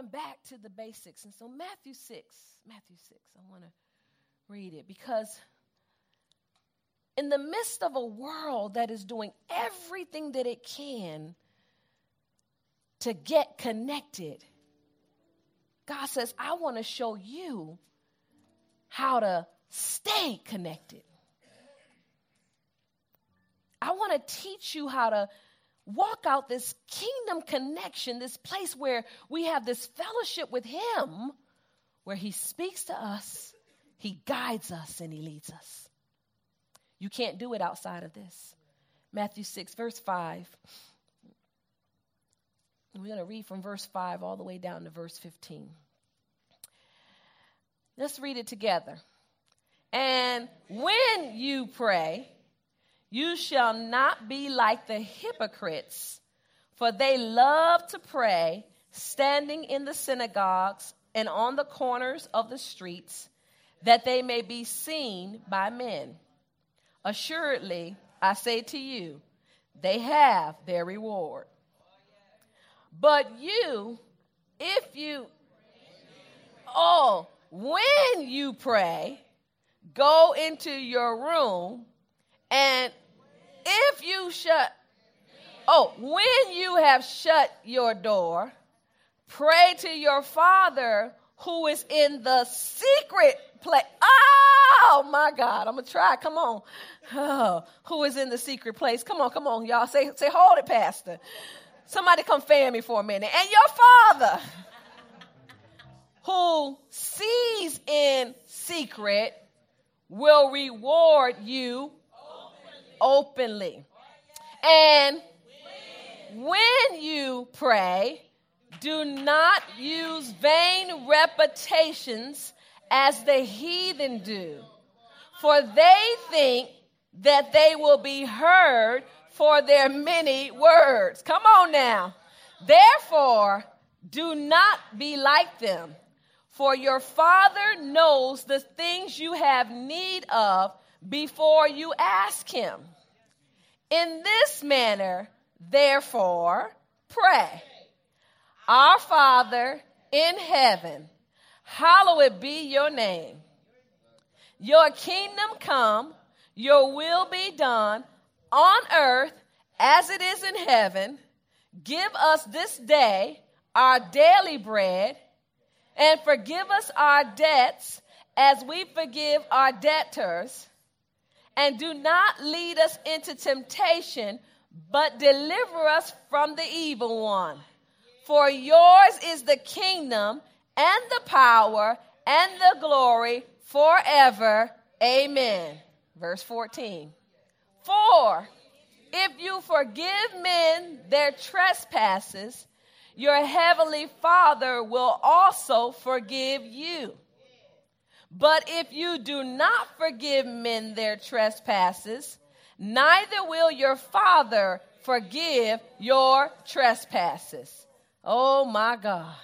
Going back to the basics. And so, Matthew 6, Matthew 6, I want to read it because in the midst of a world that is doing everything that it can to get connected, God says, I want to show you how to stay connected. I want to teach you how to walk out this kingdom connection, this place where we have this fellowship with Him, where He speaks to us, He guides us, and He leads us. You can't do it outside of this. Matthew 6, verse 5. We're going to read from verse 5 all the way down to verse 15. Let's read it together. And when you pray, you shall not be like the hypocrites, for they love to pray standing in the synagogues and on the corners of the streets, that they may be seen by men. Assuredly, I say to you, they have their reward. But you, if you, oh, when you pray, go into your room, and if you shut, oh, when you have shut your door, pray to your Father who is in the secret place. Oh my God, I'm gonna try. Come on. Oh, who is in the secret place? Come on, come on, y'all. Say, say, hold it, Pastor. Somebody come fan me for a minute. And your father who sees in secret will reward you openly. And when you pray, do not use vain repetitions as the heathen do, for they think that they will be heard for their many words. Come on now. Therefore, do not be like them, for your Father knows the things you have need of before you ask Him. In this manner, therefore, pray. Our Father in heaven, hallowed be your name. Your kingdom come, your will be done on earth as it is in heaven. Give us this day our daily bread and forgive us our debts as we forgive our debtors. And do not lead us into temptation, but deliver us from the evil one. For yours is the kingdom and the power and the glory forever. Amen. Verse 14. For if you forgive men their trespasses, your heavenly Father will also forgive you. But if you do not forgive men their trespasses, neither will your Father forgive your trespasses. Oh my God.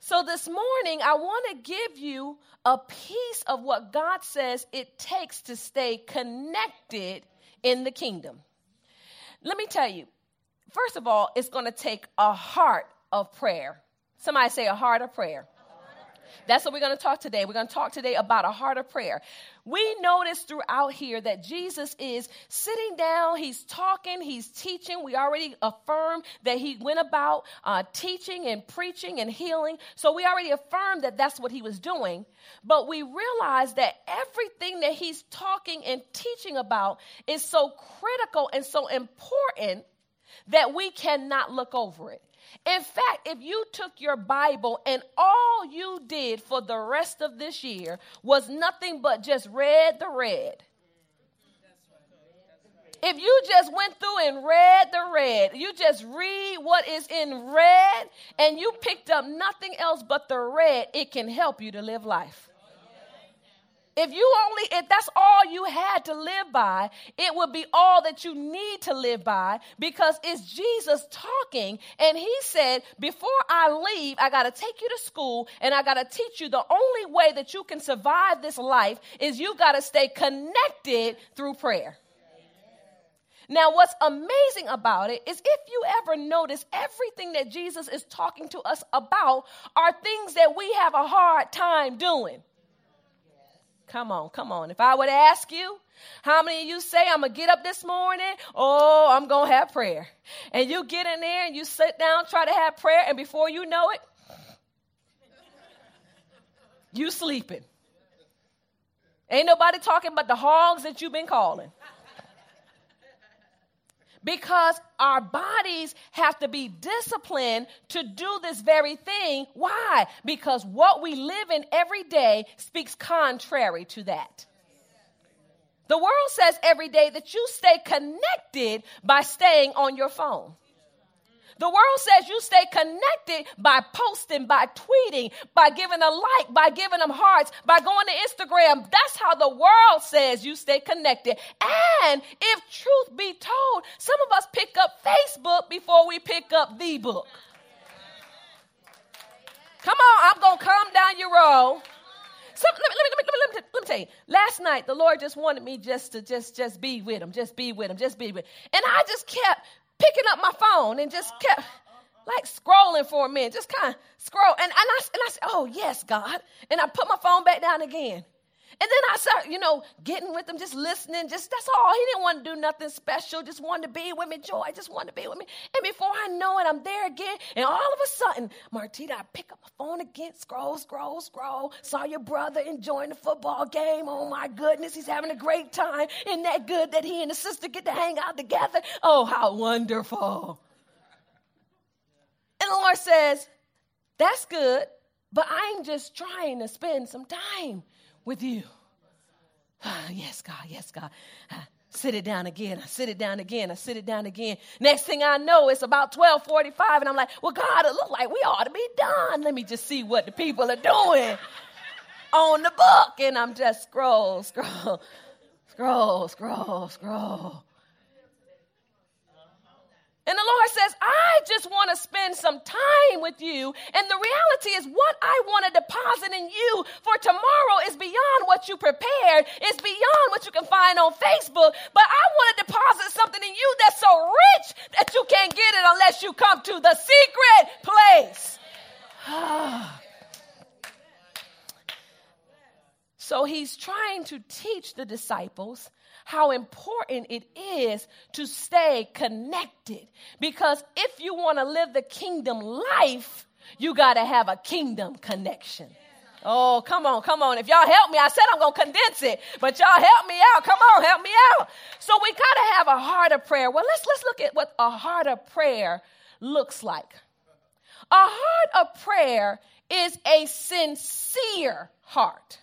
So this morning, I want to give you a piece of what God says it takes to stay connected in the kingdom. Let me tell you, first of all, it's going to take a heart of prayer. Somebody say a heart of prayer. That's what we're going to talk today. We're going to talk today about a heart of prayer. We notice throughout here that Jesus is sitting down, he's talking, he's teaching. We already affirmed that he went about uh, teaching and preaching and healing. So we already affirmed that that's what he was doing. But we realize that everything that he's talking and teaching about is so critical and so important that we cannot look over it. In fact, if you took your Bible and all you did for the rest of this year was nothing but just read the red, if you just went through and read the red, you just read what is in red and you picked up nothing else but the red, it can help you to live life. If you only, if that's all you had to live by, it would be all that you need to live by because it's Jesus talking. And he said, Before I leave, I got to take you to school and I got to teach you the only way that you can survive this life is you got to stay connected through prayer. Now, what's amazing about it is if you ever notice, everything that Jesus is talking to us about are things that we have a hard time doing. Come on, come on. If I would ask you, how many of you say, I'm going to get up this morning? Oh, I'm going to have prayer. And you get in there and you sit down, try to have prayer, and before you know it, you sleeping. Ain't nobody talking but the hogs that you've been calling because our bodies have to be disciplined to do this very thing. Why? Because what we live in every day speaks contrary to that. The world says every day that you stay connected by staying on your phone. The world says you stay connected by posting, by tweeting, by giving a like, by giving them hearts, by going to Instagram. That's how the world says you stay connected. And if truth be told, some of us pick up Facebook before we pick up the book. Come on, I'm going to come down your road. So, let, me, let, me, let, me, let, me, let me tell you. Last night, the Lord just wanted me just to just just be with him, just be with him, just be with him. And I just kept picking up my phone and just kept like scrolling for a minute, just kind of scroll. And, and, I, and I said, Oh, yes, God. And I put my phone back down again. And then I started, you know, getting with him, just listening, just that's all. He didn't want to do nothing special, just wanted to be with me. Joy just wanted to be with me. And before I know it, I'm there again. And all of a sudden, Martita, I pick up my phone again, scroll, scroll, scroll. Saw your brother enjoying the football game. Oh my goodness, he's having a great time. Isn't that good that he and his sister get to hang out together? Oh, how wonderful. And the Lord says, That's good, but I'm just trying to spend some time with you. Ah, yes, God, yes, God. I sit it down again. I sit it down again. I sit it down again. Next thing I know, it's about 1245, and I'm like, well, God, it looked like we ought to be done. Let me just see what the people are doing on the book. And I'm just scroll, scroll, scroll, scroll, scroll. And the Lord says, I just want to spend some time with you. And the reality is, what I want to deposit in you for tomorrow is beyond what you prepared, it's beyond what you can find on Facebook. But I want to deposit something in you that's so rich that you can't get it unless you come to the secret place. so he's trying to teach the disciples how important it is to stay connected. Because if you want to live the kingdom life, you got to have a kingdom connection. Oh, come on, come on. If y'all help me, I said I'm going to condense it, but y'all help me out. Come on, help me out. So we got to have a heart of prayer. Well, let's let's look at what a heart of prayer looks like. A heart of prayer is a sincere heart.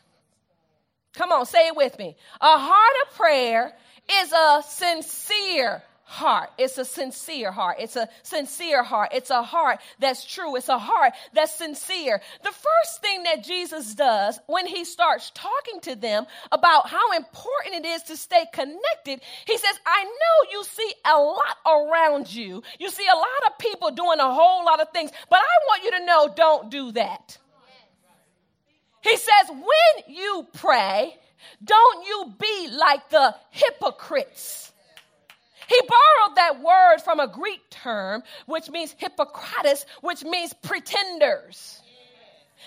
Come on, say it with me. A heart of prayer is a sincere heart. It's a sincere heart. It's a sincere heart. It's a heart that's true. It's a heart that's sincere. The first thing that Jesus does when he starts talking to them about how important it is to stay connected, he says, I know you see a lot around you. You see a lot of people doing a whole lot of things, but I want you to know don't do that. He says, when you pray, don't you be like the hypocrites. He borrowed that word from a Greek term, which means Hippocrates, which means pretenders.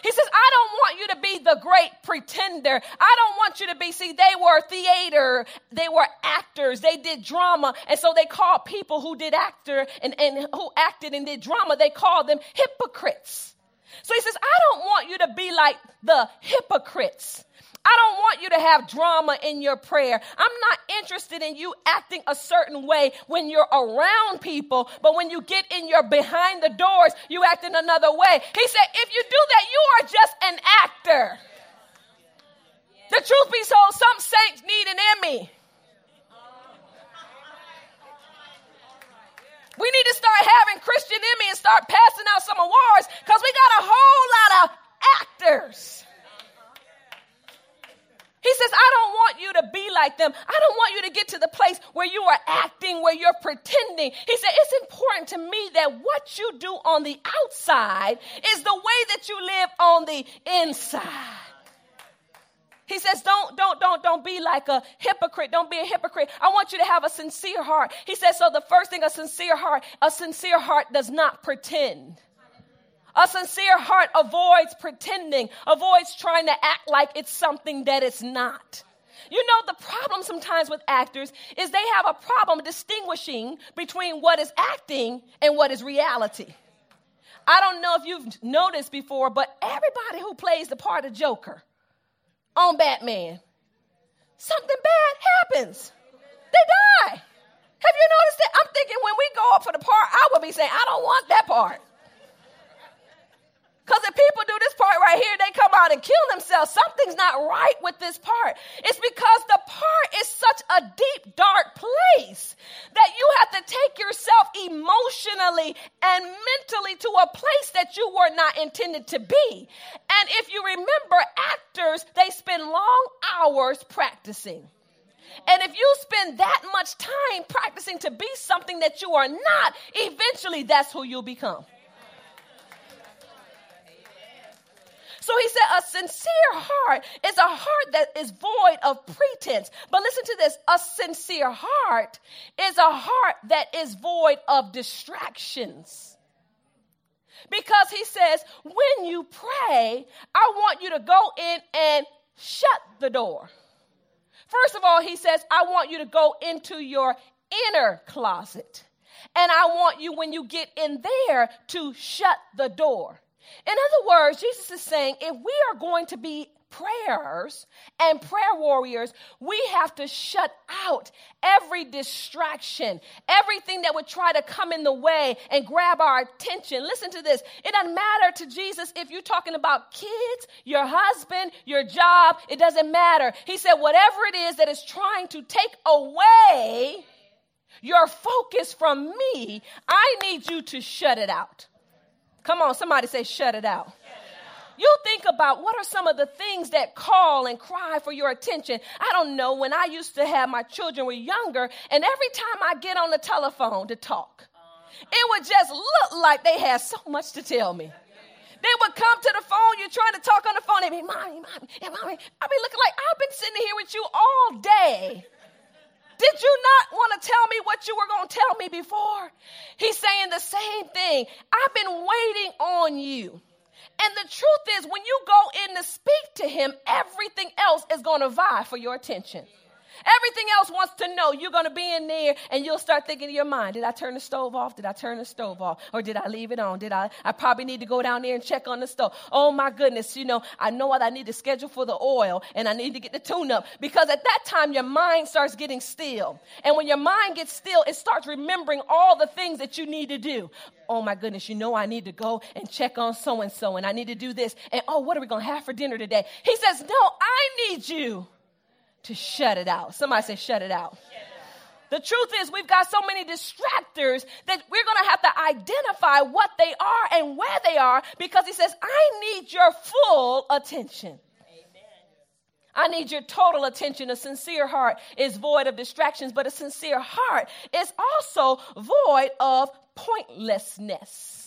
He says, I don't want you to be the great pretender. I don't want you to be, see, they were theater, they were actors, they did drama. And so they called people who did actor and, and who acted and did drama, they called them hypocrites. So he says, I don't want you to be like the hypocrites. I don't want you to have drama in your prayer. I'm not interested in you acting a certain way when you're around people, but when you get in your behind the doors, you act in another way. He said, if you do that, you are just an actor. The truth be told, some saints need an Emmy. Start passing out some awards because we got a whole lot of actors. He says, I don't want you to be like them. I don't want you to get to the place where you are acting, where you're pretending. He said, It's important to me that what you do on the outside is the way that you live on the inside. He says, don't, don't, don't, don't be like a hypocrite. Don't be a hypocrite. I want you to have a sincere heart. He says, so the first thing, a sincere heart, a sincere heart does not pretend. A sincere heart avoids pretending, avoids trying to act like it's something that it's not. You know, the problem sometimes with actors is they have a problem distinguishing between what is acting and what is reality. I don't know if you've noticed before, but everybody who plays the part of Joker on Batman, something bad happens. They die. Have you noticed that? I'm thinking when we go up for the part, I will be saying, I don't want that part. Because if people do this part right here, they come out and kill themselves. Something's not right with this part. It's because the part is such a deep, dark place that you have to take yourself emotionally and mentally to a place that you were not intended to be. And if you remember, actors, they spend long hours practicing. And if you spend that much time practicing to be something that you are not, eventually that's who you'll become. So he said, a sincere heart is a heart that is void of pretense. But listen to this a sincere heart is a heart that is void of distractions. Because he says, when you pray, I want you to go in and shut the door. First of all, he says, I want you to go into your inner closet. And I want you, when you get in there, to shut the door. In other words, Jesus is saying if we are going to be prayers and prayer warriors, we have to shut out every distraction, everything that would try to come in the way and grab our attention. Listen to this. It doesn't matter to Jesus if you're talking about kids, your husband, your job, it doesn't matter. He said, whatever it is that is trying to take away your focus from me, I need you to shut it out. Come on, somebody say, shut it out. You think about what are some of the things that call and cry for your attention. I don't know, when I used to have my children were younger, and every time I get on the telephone to talk, it would just look like they had so much to tell me. They would come to the phone, you're trying to talk on the phone, they'd be, Mommy, Mommy, Mommy. I'd be looking like, I've been sitting here with you all day. Did you not want to tell me what you were going to tell me before? He's saying the same thing. I've been waiting on you. And the truth is, when you go in to speak to him, everything else is going to vie for your attention. Everything else wants to know you're going to be in there and you'll start thinking in your mind, did I turn the stove off? Did I turn the stove off? Or did I leave it on? Did I? I probably need to go down there and check on the stove. Oh my goodness. You know, I know what I need to schedule for the oil and I need to get the tune up because at that time your mind starts getting still. And when your mind gets still, it starts remembering all the things that you need to do. Oh my goodness, you know I need to go and check on so and so and I need to do this. And oh, what are we going to have for dinner today? He says, No, I need you to shut it out. Somebody say, shut it out. The truth is, we've got so many distractors that we're going to have to identify what they are and where they are because he says, I need your full attention. I need your total attention. A sincere heart is void of distractions, but a sincere heart is also void of pointlessness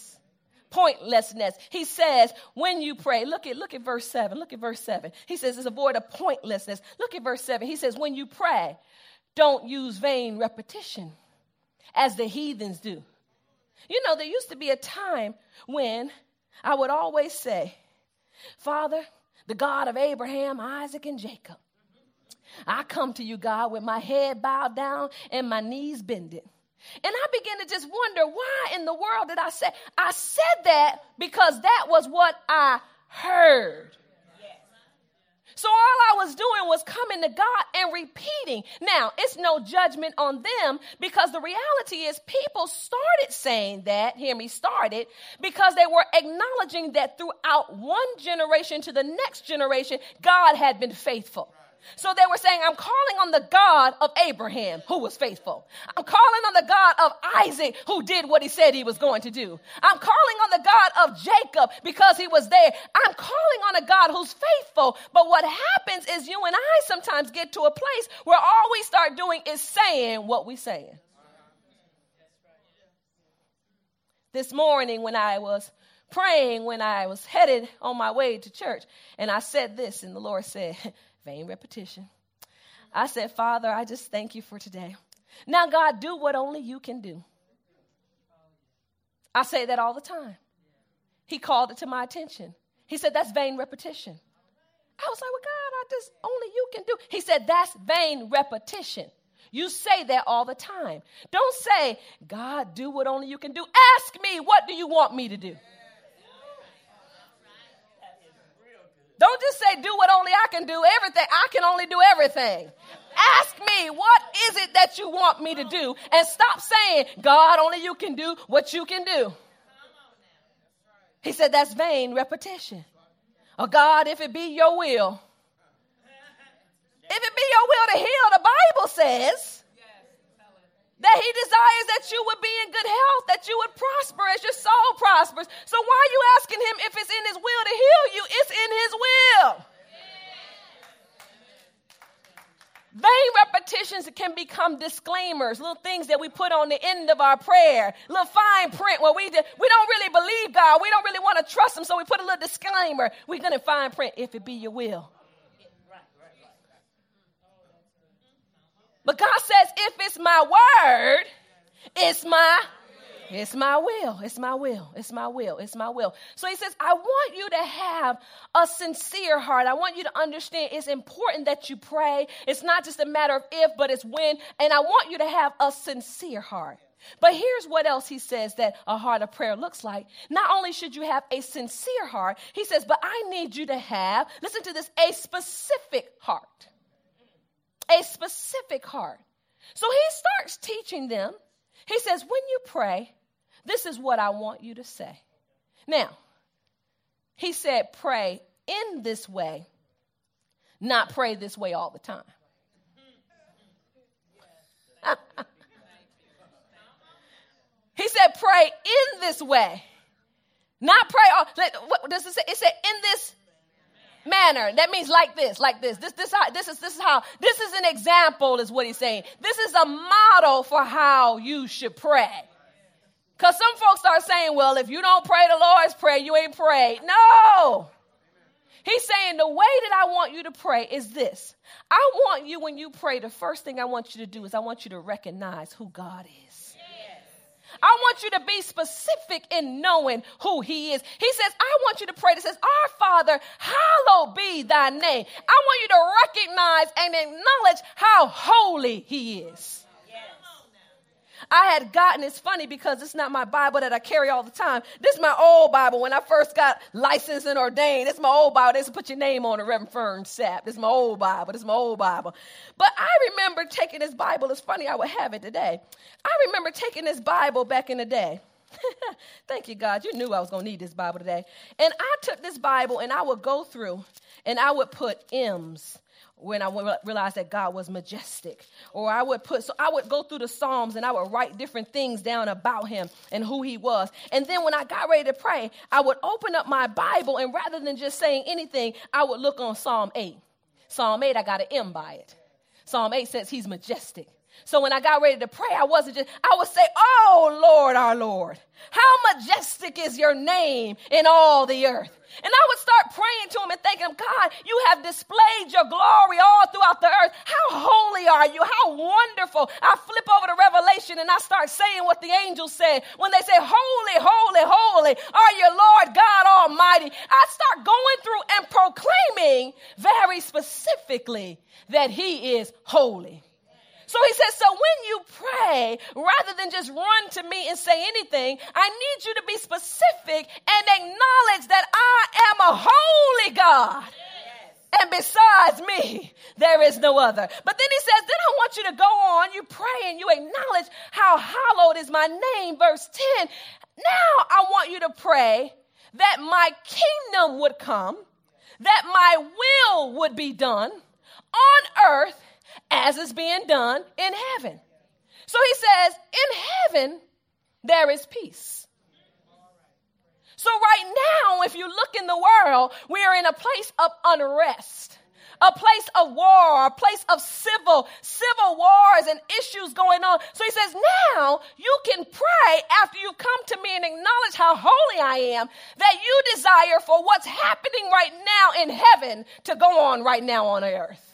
pointlessness. He says, when you pray, look at look at verse 7. Look at verse 7. He says it's avoid a pointlessness. Look at verse 7. He says, when you pray, don't use vain repetition as the heathens do. You know, there used to be a time when I would always say, Father, the God of Abraham, Isaac, and Jacob, I come to you, God, with my head bowed down and my knees bended. And I began to just wonder why in the world did I say? I said that because that was what I heard. So all I was doing was coming to God and repeating. Now, it's no judgment on them because the reality is people started saying that, hear me, started because they were acknowledging that throughout one generation to the next generation, God had been faithful. So they were saying, I'm calling on the God of Abraham, who was faithful. I'm calling on the God of Isaac, who did what he said he was going to do. I'm calling on the God of Jacob because he was there. I'm calling on a God who's faithful. But what happens is you and I sometimes get to a place where all we start doing is saying what we're saying. This morning, when I was praying, when I was headed on my way to church, and I said this, and the Lord said, vain repetition. I said, Father, I just thank you for today. Now, God, do what only you can do. I say that all the time. He called it to my attention. He said, That's vain repetition. I was like, Well, God, I just only you can do. He said, That's vain repetition. You say that all the time. Don't say, God, do what only you can do. Ask me, what do you want me to do? Don't just say, do what only I can do everything. I can only do everything. Ask me, what is it that you want me to do? And stop saying, God, only you can do what you can do. He said, that's vain repetition. Oh, God, if it be your will, if it be your will to heal, the Bible says, that he desires that you would be in good health, that you would prosper as your soul prospers. So why are you asking him if it's in his will to heal you? It's in his will. Vain repetitions can become disclaimers, little things that we put on the end of our prayer, little fine print where we, we don't really believe God. We don't really want to trust Him, so we put a little disclaimer. We're going to fine print, if it be your will. But God says, if it's my word, it's my it's my will. It's my will. It's my will. It's my will. So he says, I want you to have a sincere heart. I want you to understand it's important that you pray. It's not just a matter of if, but it's when. And I want you to have a sincere heart. But here's what else he says that a heart of prayer looks like. Not only should you have a sincere heart, he says, but I need you to have, listen to this, a specific heart a specific heart. So he starts teaching them. He says, when you pray, this is what I want you to say. Now, he said, pray in this way, not pray this way all the time. he said, pray in this way, not pray. All, What does it say? It said, in this manner. That means like this, like this. This, this, how, this is, this is how, this is an example is what he's saying. This is a model for how you should pray. Cause some folks are saying, well, if you don't pray the Lord's prayer, you ain't prayed. No. He's saying the way that I want you to pray is this. I want you, when you pray, the first thing I want you to do is I want you to recognize who God is. I want you to be specific in knowing who He is. He says, I want you to pray that says, Our Father, hallowed be thy name. I want you to recognize and acknowledge how holy He is. I had gotten, it's funny because it's not my Bible that I carry all the time. This is my old Bible. When I first got licensed and ordained, it's my old Bible. They put your name on it, Reverend Fern Sapp. This is my old Bible. This is my old Bible. But I remember taking this Bible. It's funny I would have it today. I remember taking this Bible back in the day. Thank you, God. You knew I was going to need this Bible today. And I took this Bible and I would go through and I would put M's when I realized that God was majestic. Or I would put, so I would go through the Psalms and I would write different things down about him and who he was. And then when I got ready to pray, I would open up my Bible and rather than just saying anything, I would look on Psalm 8. Psalm 8, I got an M by it. Psalm 8 says he's majestic. So when I got ready to pray, I wasn't just, I would say, Oh Lord, our Lord, how majestic is your name in all the earth. And I would start praying to him and thanking him, God, you have displayed your glory all throughout the earth. How holy are you? How wonderful. I flip over to Revelation and I start saying what the angels said when they say, Holy, holy, holy are you, Lord God Almighty. I start going through and proclaiming very specifically that he is holy. So he says, so when you pray, rather than just run to me and say anything, I need you to be specific and acknowledge that I am a holy God. And besides me, there is no other. But then he says, then I want you to go on. You pray and you acknowledge how hallowed is my name. Verse 10. Now I want you to pray that my kingdom would come, that my will would be done on earth as is being done in heaven. So he says, in heaven, there is peace. So, right now, if you look in the world, we are in a place of unrest a place of war, a place of civil, civil wars and issues going on. So he says, now you can pray after you come to me and acknowledge how holy I am, that you desire for what's happening right now in heaven to go on right now on earth.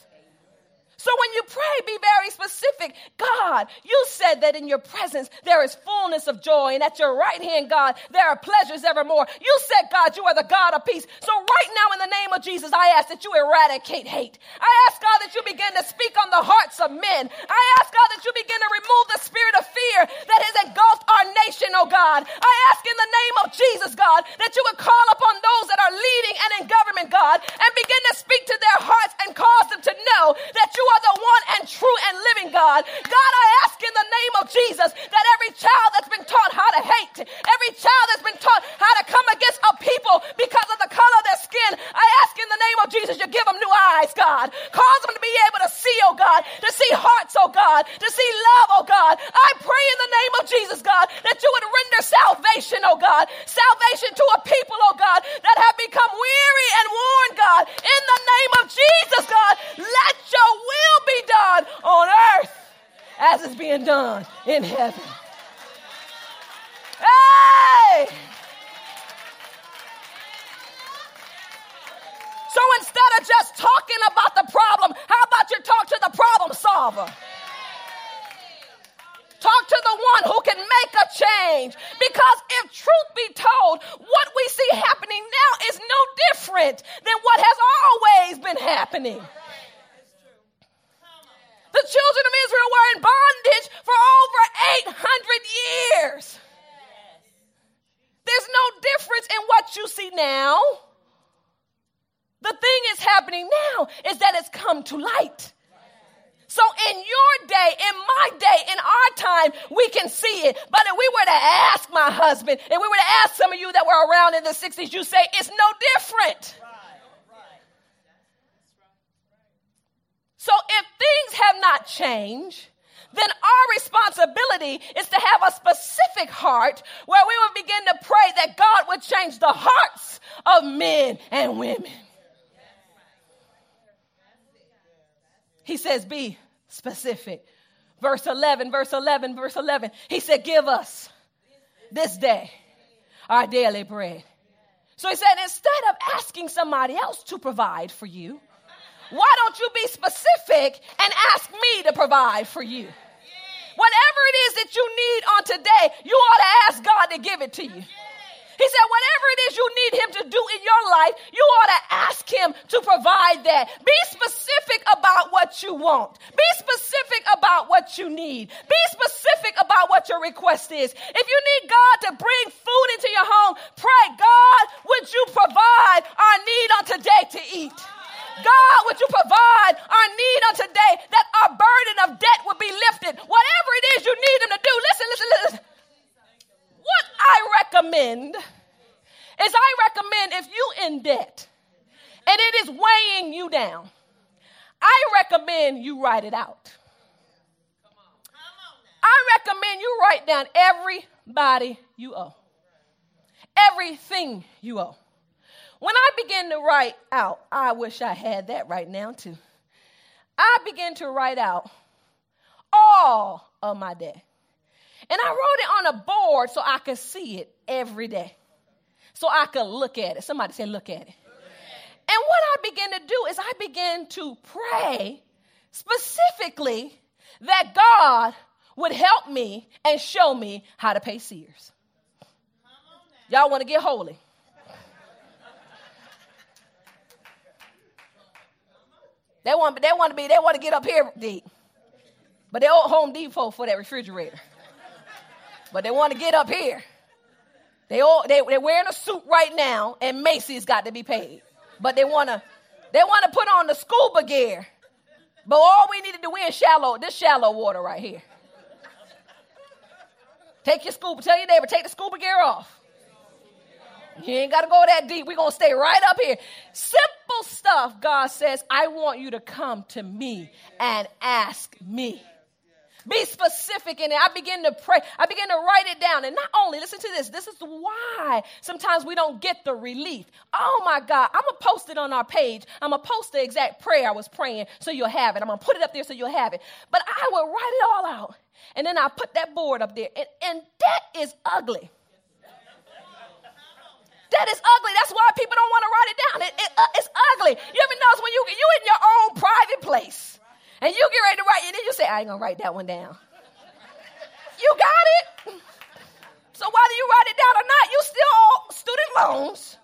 So when you pray, be very specific. God, you said that in your presence there is fullness of joy, and at your right hand, God, there are pleasures evermore. You said, God, you are the God of peace. So right now, in the name of Jesus, I ask that you eradicate hate. I ask, God, that you begin to speak on the hearts of men. I ask, God, that you begin to remove the spirit of fear that has engulfed our nation, oh God. I ask in the name of Jesus, God, that you would call upon those that are leading and in government, God, and begin to speak to their hearts and cause them to know that you are the one and true and living God. God, I ask in the name of Jesus that every child that's been taught how to hate, every child that's been taught how to come against a people because of the color I ask in the name of Jesus you give them new eyes, God. Cause them to be able to see, oh God, to see hearts, oh God, to see love, oh God. I pray in the name of Jesus, God, that you would render salvation, oh God, salvation to a people, oh God, that have become weary and worn, God. In the name of Jesus, God, let your will will be done on earth as it's being done in heaven. Hey! So instead of just talking about the problem, how about you talk to the problem solver? Talk to the one who can make a change. Because if truth be told, what we see happening now is no different than what has always been happening. The children of Israel were in bondage for over 800 years. There's no difference in what you see now. The thing is happening now is that it's come to light. So in your day, in my day, in our time, we can see it. But if we were to ask my husband, and we were to ask some of you that were around in the 60s, you say it's no different. So if things have not changed, then our responsibility is to have a specific heart where we will begin to pray that God would change the hearts of men and women. He says, Be specific. Verse 11, verse 11, verse 11. He said, Give us this day our daily bread. So he said, instead of asking somebody else to provide for you, why don't you be specific and ask me to provide for you? Whatever it is that you need on today, you ought to ask God to give it to you. He said, whatever it is you need Him to do in your life, you ought to ask Him to provide that. Be specific about what you want. Be specific about what you need. Be specific about what your request is. If you need God to bring food into your home, pray, God, would you provide our need on today to eat? God, would you provide our need on today that our burden of debt would be lifted? Whatever it is you need Him to do, listen, listen, listen. What I recommend is I recommend if you in debt and it is weighing you down, I recommend you write it out. I recommend you write down everybody you owe, everything you owe. When I began to write out, I wish I had that right now too. I began to write out all of my debt. And I wrote it on a board so I could see it every day. So I could look at it. Somebody say, look at it. And what I began to do is I began to pray specifically that God would help me and show me how to pay Sears. Y'all want to get holy? They want, they want to be, they want to get up here deep. But they owe Home Depot for that refrigerator. But they want to get up here. They all they, they're wearing a suit right now, and Macy's got to be paid. But they wanna they wanna put on the scuba gear. But all we need to do is shallow, this shallow water right here. Take your scuba, tell your neighbor, take the scuba gear off. You ain't gotta go that deep. We're gonna stay right up here. Simple stuff, God says, I want you to come to me and ask me. Be specific in it. I begin to pray. I begin to write it down. And not only, listen to this, this is why sometimes we don't get the relief. Oh my God, I'm going to post it on our page. I'm going to post the exact prayer I was praying so you'll have it. I'm going to put it up there so you'll have it. But I will write it all out. And then I put that board up there. And, and that is ugly. That is ugly. That's why people don't want to write it down. It, it, uh, it's ugly. You ever notice when you you in your own private place and you get ready to write, it, and then you say, I ain't gonna write that one down. You got it? So whether you write it down or not, you still owe student loans.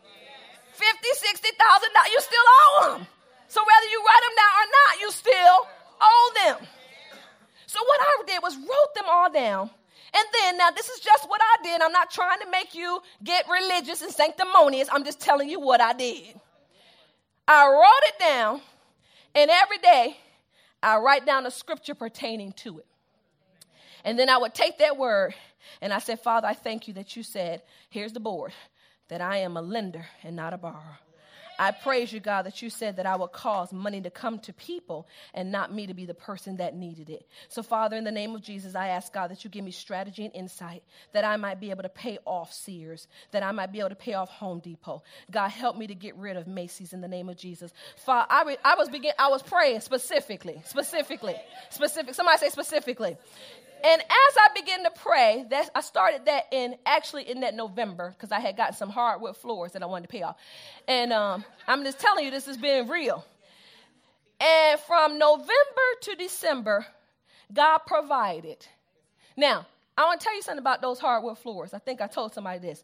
Fifty, sixty thousand dollars, you still owe them. So whether you write them down or not, you still owe them. So what I did was wrote them all down. And then, now this is just what I did. I'm not trying to make you get religious and sanctimonious. I'm just telling you what I did. I wrote it down, and every day I write down a scripture pertaining to it. And then I would take that word and I said, Father, I thank you that you said, here's the board, that I am a lender and not a borrower. I praise you, God, that you said that I would cause money to come to people and not me to be the person that needed it. So, Father, in the name of Jesus, I ask God that you give me strategy and insight that I might be able to pay off Sears, that I might be able to pay off Home Depot. God, help me to get rid of Macy's in the name of Jesus. Father, I, re- I was begin- I was praying specifically, specifically, specific. Somebody say specifically. And as I began to pray, that I started that in actually in that November because I had gotten some hardwood floors that I wanted to pay off. And um, I'm just telling you, this has been real. And from November to December, God provided. Now, I want to tell you something about those hardwood floors. I think I told somebody this.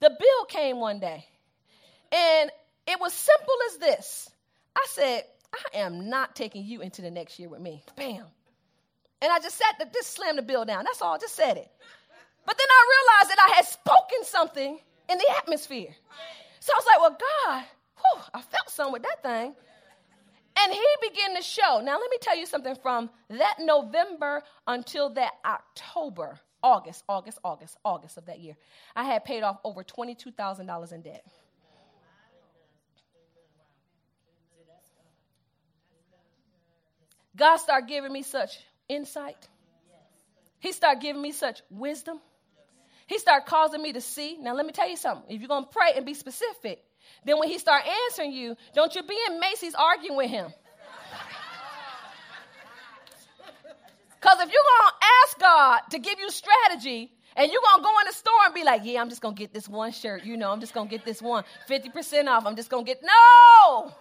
The bill came one day, and it was simple as this. I said, I am not taking you into the next year with me. Bam. And I just sat, just slammed the bill down. That's all, just said it. But then I realized that I had spoken something in the atmosphere. So I was like, well, God, whew, I felt something with that thing. And he began to show. Now, let me tell you something from that November until that October, August, August, August, August of that year, I had paid off over $22,000 in debt. God started giving me such insight. He started giving me such wisdom. He started causing me to see. Now, let me tell you something. If you're going to pray and be specific, then when he start answering you, don't you be in Macy's arguing with him. Because if you're going to ask God to give you strategy, and you're going to go in the store and be like, yeah, I'm just going to get this one shirt. You know, I'm just going to get this one. 50% off. I'm just going to get, no!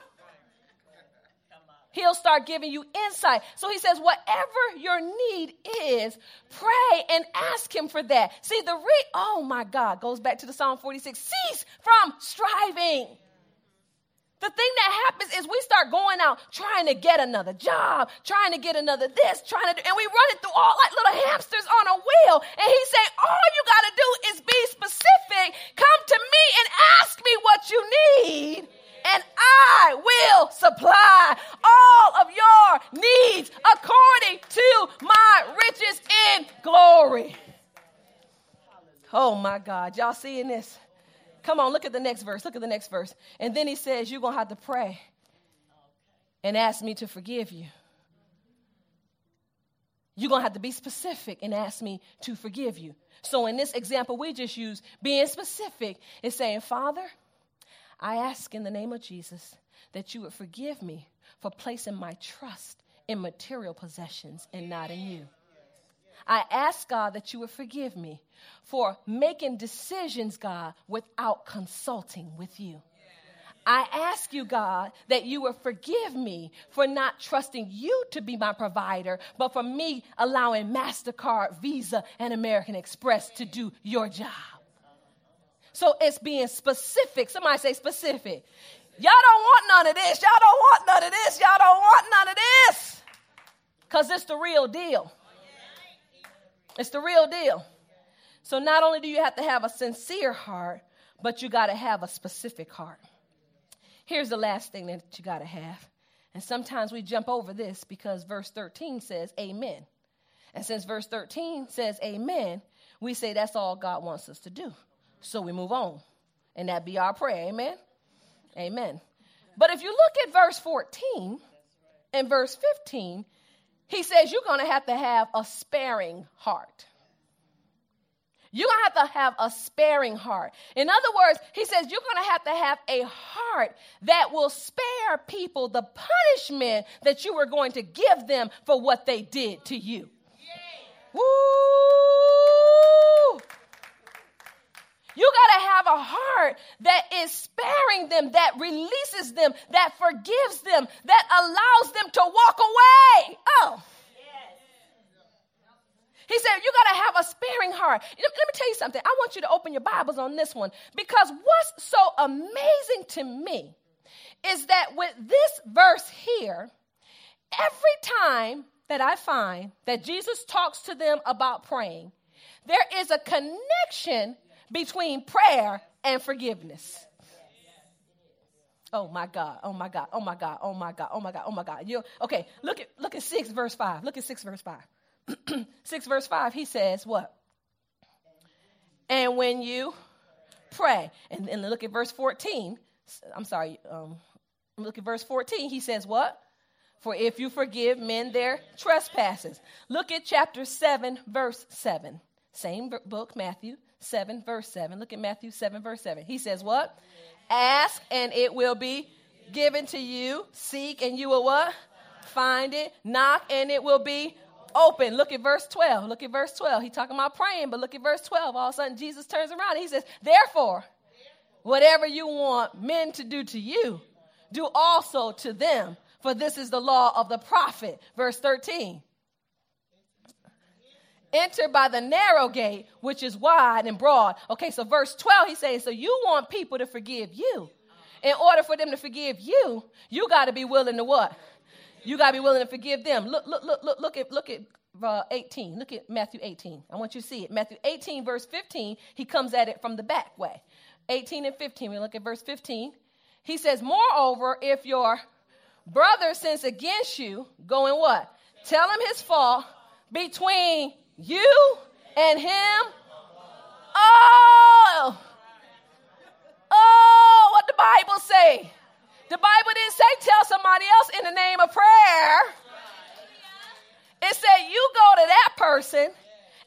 He'll start giving you insight. So he says, whatever your need is, pray and ask him for that. See, the re, oh my God, goes back to the Psalm 46 cease from striving. The thing that happens is we start going out trying to get another job, trying to get another this, trying to do, and we run it through all like little hamsters on a wheel. And he saying, all you got to do is be specific. Come to me and ask me what you need and I will supply all of your needs according to my riches in glory. Oh my God. Y'all seeing this? Come on, look at the next verse. Look at the next verse. And then he says, You're going to have to pray and ask me to forgive you. You're going to have to be specific and ask me to forgive you. So, in this example we just used, being specific is saying, Father, I ask in the name of Jesus that you would forgive me for placing my trust in material possessions and not in you. I ask God that you would forgive me for making decisions, God, without consulting with you. I ask you, God, that you would forgive me for not trusting you to be my provider, but for me allowing MasterCard, Visa, and American Express to do your job. So it's being specific. Somebody say specific. Y'all don't want none of this. Y'all don't want none of this. Y'all don't want none of this. Because it's the real deal. It's the real deal. So not only do you have to have a sincere heart, but you got to have a specific heart. Here's the last thing that you got to have. And sometimes we jump over this because verse 13 says, Amen. And since verse 13 says, Amen, we say that's all God wants us to do. So we move on. And that be our prayer. Amen. Amen. But if you look at verse 14 and verse 15, he says you're going to have to have a sparing heart. You're going to have to have a sparing heart. In other words, he says you're going to have to have a heart that will spare people the punishment that you were going to give them for what they did to you. Woo! You got to have a heart that is sparing them, that releases them, that forgives them, that allows them to walk away. Oh. He said, You got to have a sparing heart. Let me tell you something. I want you to open your Bibles on this one because what's so amazing to me is that with this verse here, every time that I find that Jesus talks to them about praying, there is a connection between prayer and forgiveness. Oh my God, oh my God, oh my God, oh my God, oh my God, oh my God. You okay, look at look at 6 verse 5. Look at 6 verse 5. 6 verse 5, he says what? And when you pray, and, and look at verse 14. I'm sorry, um, look at verse 14. He says what? For if you forgive men their trespasses. Look at chapter 7, verse 7. Same book, Matthew 7, verse 7. Look at Matthew 7, verse 7. He says what? Ask and it will be given to you. Seek and you will what? Find it. Knock and it will be open. Look at verse 12. Look at verse 12. He talking about praying, but look at verse 12. All of a sudden, Jesus turns around he says, Therefore, whatever you want men to do to you, do also to them. For this is the law of the prophet. Verse 13. Enter by the narrow gate, which is wide and broad. Okay, so verse 12, he's saying, So you want people to forgive you. In order for them to forgive you, you got to be willing to what? You got to be willing to forgive them. Look, look, look, look, look at, look at uh, 18. Look at Matthew 18. I want you to see it. Matthew 18, verse 15, he comes at it from the back way. 18 and 15. We look at verse 15. He says, Moreover, if your brother sins against you, go and what? Tell him his fault between you and him. Oh, oh, what the Bible say? The Bible didn't say tell somebody else in the name of prayer. It said you go to that person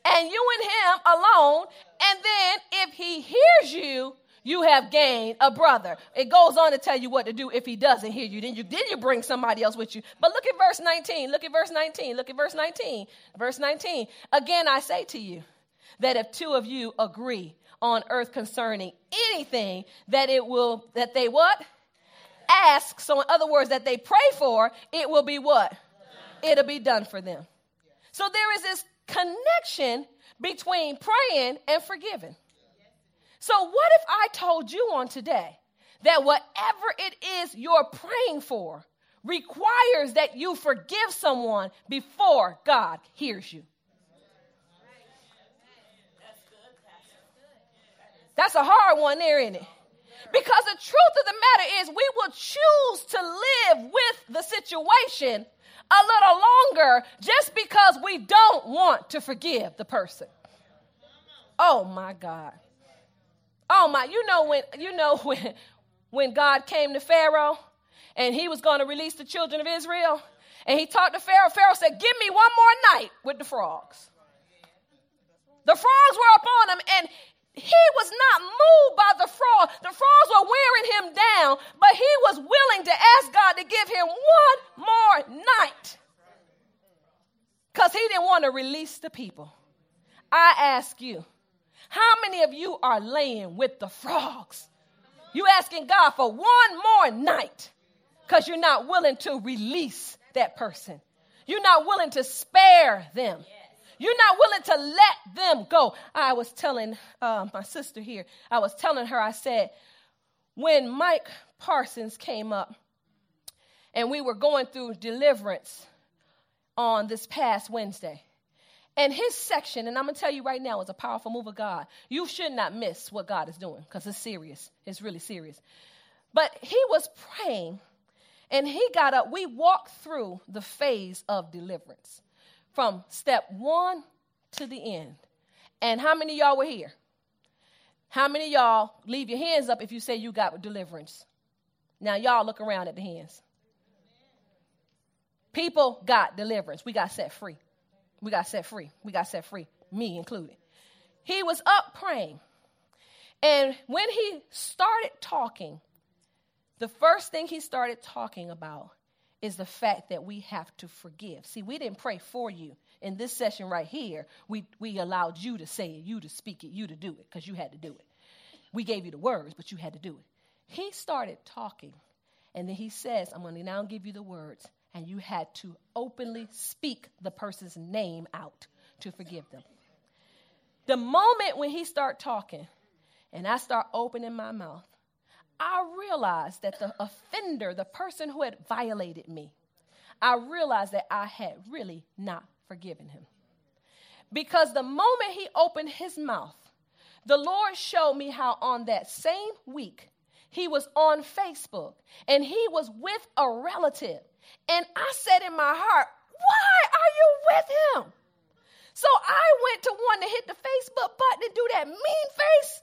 and you and him alone, and then if he hears you, you have gained a brother. It goes on to tell you what to do if he doesn't hear you. Then you then you bring somebody else with you. But look at verse 19. Look at verse 19. Look at verse 19. Verse 19. Again I say to you that if two of you agree on earth concerning anything that it will that they what? Ask. So in other words that they pray for, it will be what? It'll be done for them. So there is this connection between praying and forgiving. So, what if I told you on today that whatever it is you're praying for requires that you forgive someone before God hears you? That's a hard one there, isn't it? Because the truth of the matter is, we will choose to live with the situation a little longer just because we don't want to forgive the person. Oh my God. Oh my, you know when you know when when God came to Pharaoh and he was going to release the children of Israel and he talked to Pharaoh, Pharaoh said, "Give me one more night with the frogs." The frogs were upon him and he was not moved by the frog. The frogs were wearing him down, but he was willing to ask God to give him one more night because he didn't want to release the people. I ask you, how many of you are laying with the frogs? You asking God for one more night because you're not willing to release that person. You're not willing to spare them. You're not willing to let them go. I was telling uh, my sister here, I was telling her, I said, when Mike Parsons came up and we were going through deliverance on this past Wednesday, and his section, and I'm going to tell you right now, is a powerful move of God. You should not miss what God is doing because it's serious. It's really serious. But he was praying and he got up. We walked through the phase of deliverance from step one to the end. And how many y'all were here? How many y'all leave your hands up if you say you got deliverance? Now, y'all look around at the hands. People got deliverance. We got set free. We got set free. We got set free, me included. He was up praying. And when he started talking, the first thing he started talking about is the fact that we have to forgive. See, we didn't pray for you. In this session right here, we, we allowed you to say it, you to speak it, you to do it, because you had to do it. We gave you the words, but you had to do it. He started talking, and then he says, I'm going to now give you the words, and you had to openly speak the person's name out to forgive them. The moment when he started talking, and I start opening my mouth, I realized that the offender, the person who had violated me, I realized that I had really not forgiven him. Because the moment he opened his mouth, the Lord showed me how on that same week he was on Facebook and he was with a relative. And I said in my heart, Why are you with him? So I went to one to hit the Facebook button and do that mean face.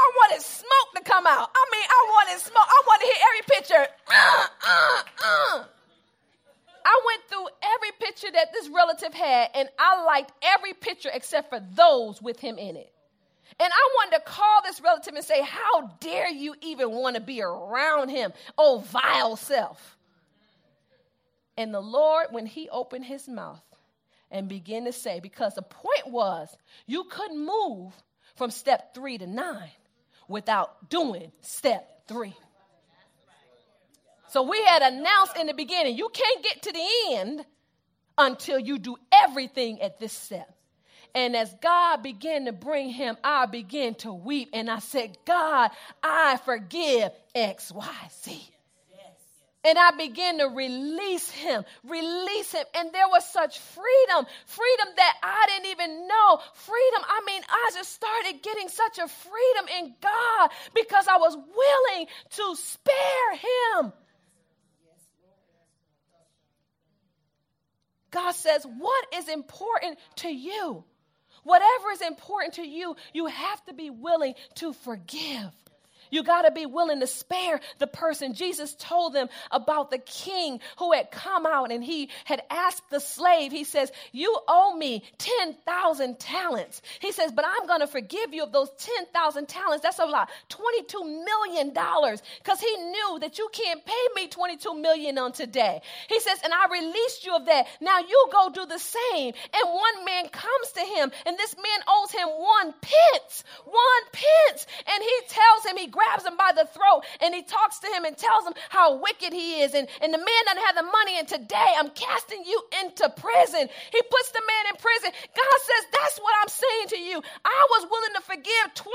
I wanted smoke to come out. I mean, I wanted smoke. I wanted to hit every picture. I went through every picture that this relative had, and I liked every picture except for those with him in it. And I wanted to call this relative and say, How dare you even want to be around him? Oh, vile self. And the Lord, when he opened his mouth and began to say, because the point was, you couldn't move from step three to nine without doing step three. So we had announced in the beginning, you can't get to the end until you do everything at this step. And as God began to bring him, I began to weep. And I said, God, I forgive X, Y, Z. And I began to release him, release him. And there was such freedom, freedom that I didn't even know. Freedom, I mean, I just started getting such a freedom in God because I was willing to spare him. God says, What is important to you? Whatever is important to you, you have to be willing to forgive. You got to be willing to spare the person. Jesus told them about the king who had come out and he had asked the slave, he says, You owe me 10,000 talents. He says, But I'm going to forgive you of those 10,000 talents. That's a lot, $22 million, because he knew that you can't pay me 22 million on today. He says, And I released you of that. Now you go do the same. And one man comes to him, and this man owes him one pence, one pence. And he tells him, he grabs him by the throat and he talks to him and tells him how wicked he is. And, and the man doesn't have the money, and today I'm casting you into prison. He puts the man in prison. God says, That's what I'm saying to you. I was willing to forgive $22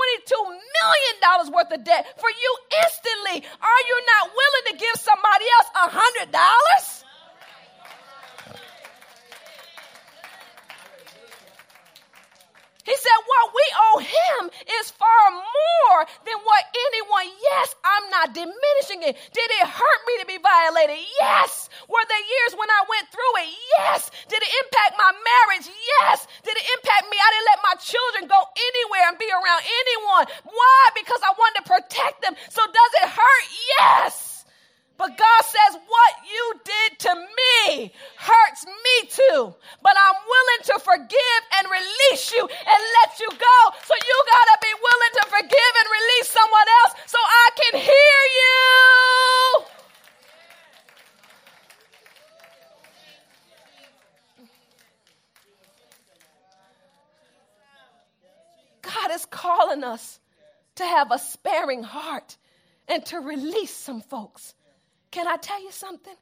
million worth of debt for you instantly. Are you not willing to give somebody else a $100? He said, What we owe him is far more than what anyone. Yes, I'm not diminishing it. Did it hurt me to be violated? Yes. Were there years when I went through it? Yes. Did it impact my marriage? Yes. Did it impact me? I didn't let my children go anywhere and be around anyone. Why? Because I wanted to protect them. So does it hurt? Yes. But God says, What you did to me hurts me too. But I'm willing to forgive release you and let you go. So you got to be willing to forgive and release someone else so I can hear you. God is calling us to have a sparing heart and to release some folks. Can I tell you something?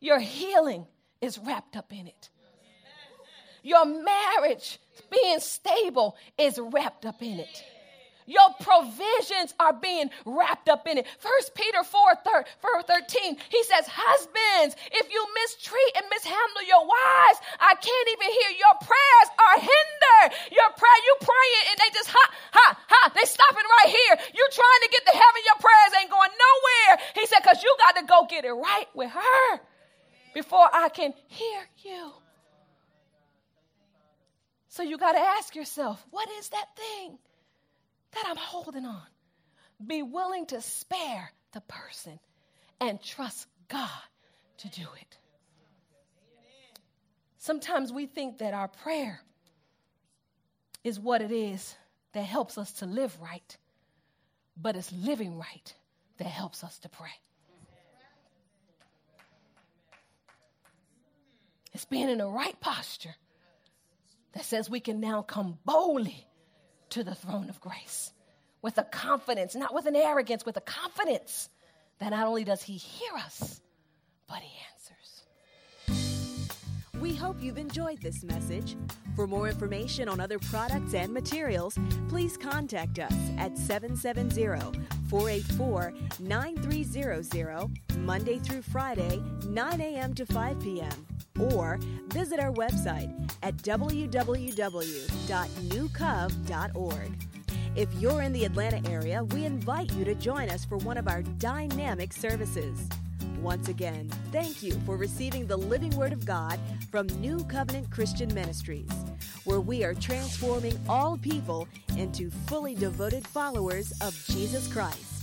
Your healing is wrapped up in it. Your marriage being stable is wrapped up in it. Your provisions are being wrapped up in it. First Peter 4, 13, he says, Husbands, if you mistreat and mishandle your wives, I can't even hear your prayers are hindered. Your prayer, you praying and they just ha, ha, ha, they stopping right here. You trying to get to heaven, your prayers ain't going nowhere. He said, because you got to go get it right with her before I can hear you. So you got to ask yourself, what is that thing? that I'm holding on. be willing to spare the person and trust God to do it. Sometimes we think that our prayer is what it is that helps us to live right, but it's living right that helps us to pray. It's being in the right posture that says we can now come boldly to the throne of grace with a confidence, not with an arrogance, with a confidence that not only does He hear us, but He answers. We hope you've enjoyed this message. For more information on other products and materials, please contact us at 770 484 9300, Monday through Friday, 9 a.m. to 5 p.m. Or visit our website at www.newcov.org. If you're in the Atlanta area, we invite you to join us for one of our dynamic services. Once again, thank you for receiving the living word of God from New Covenant Christian Ministries, where we are transforming all people into fully devoted followers of Jesus Christ.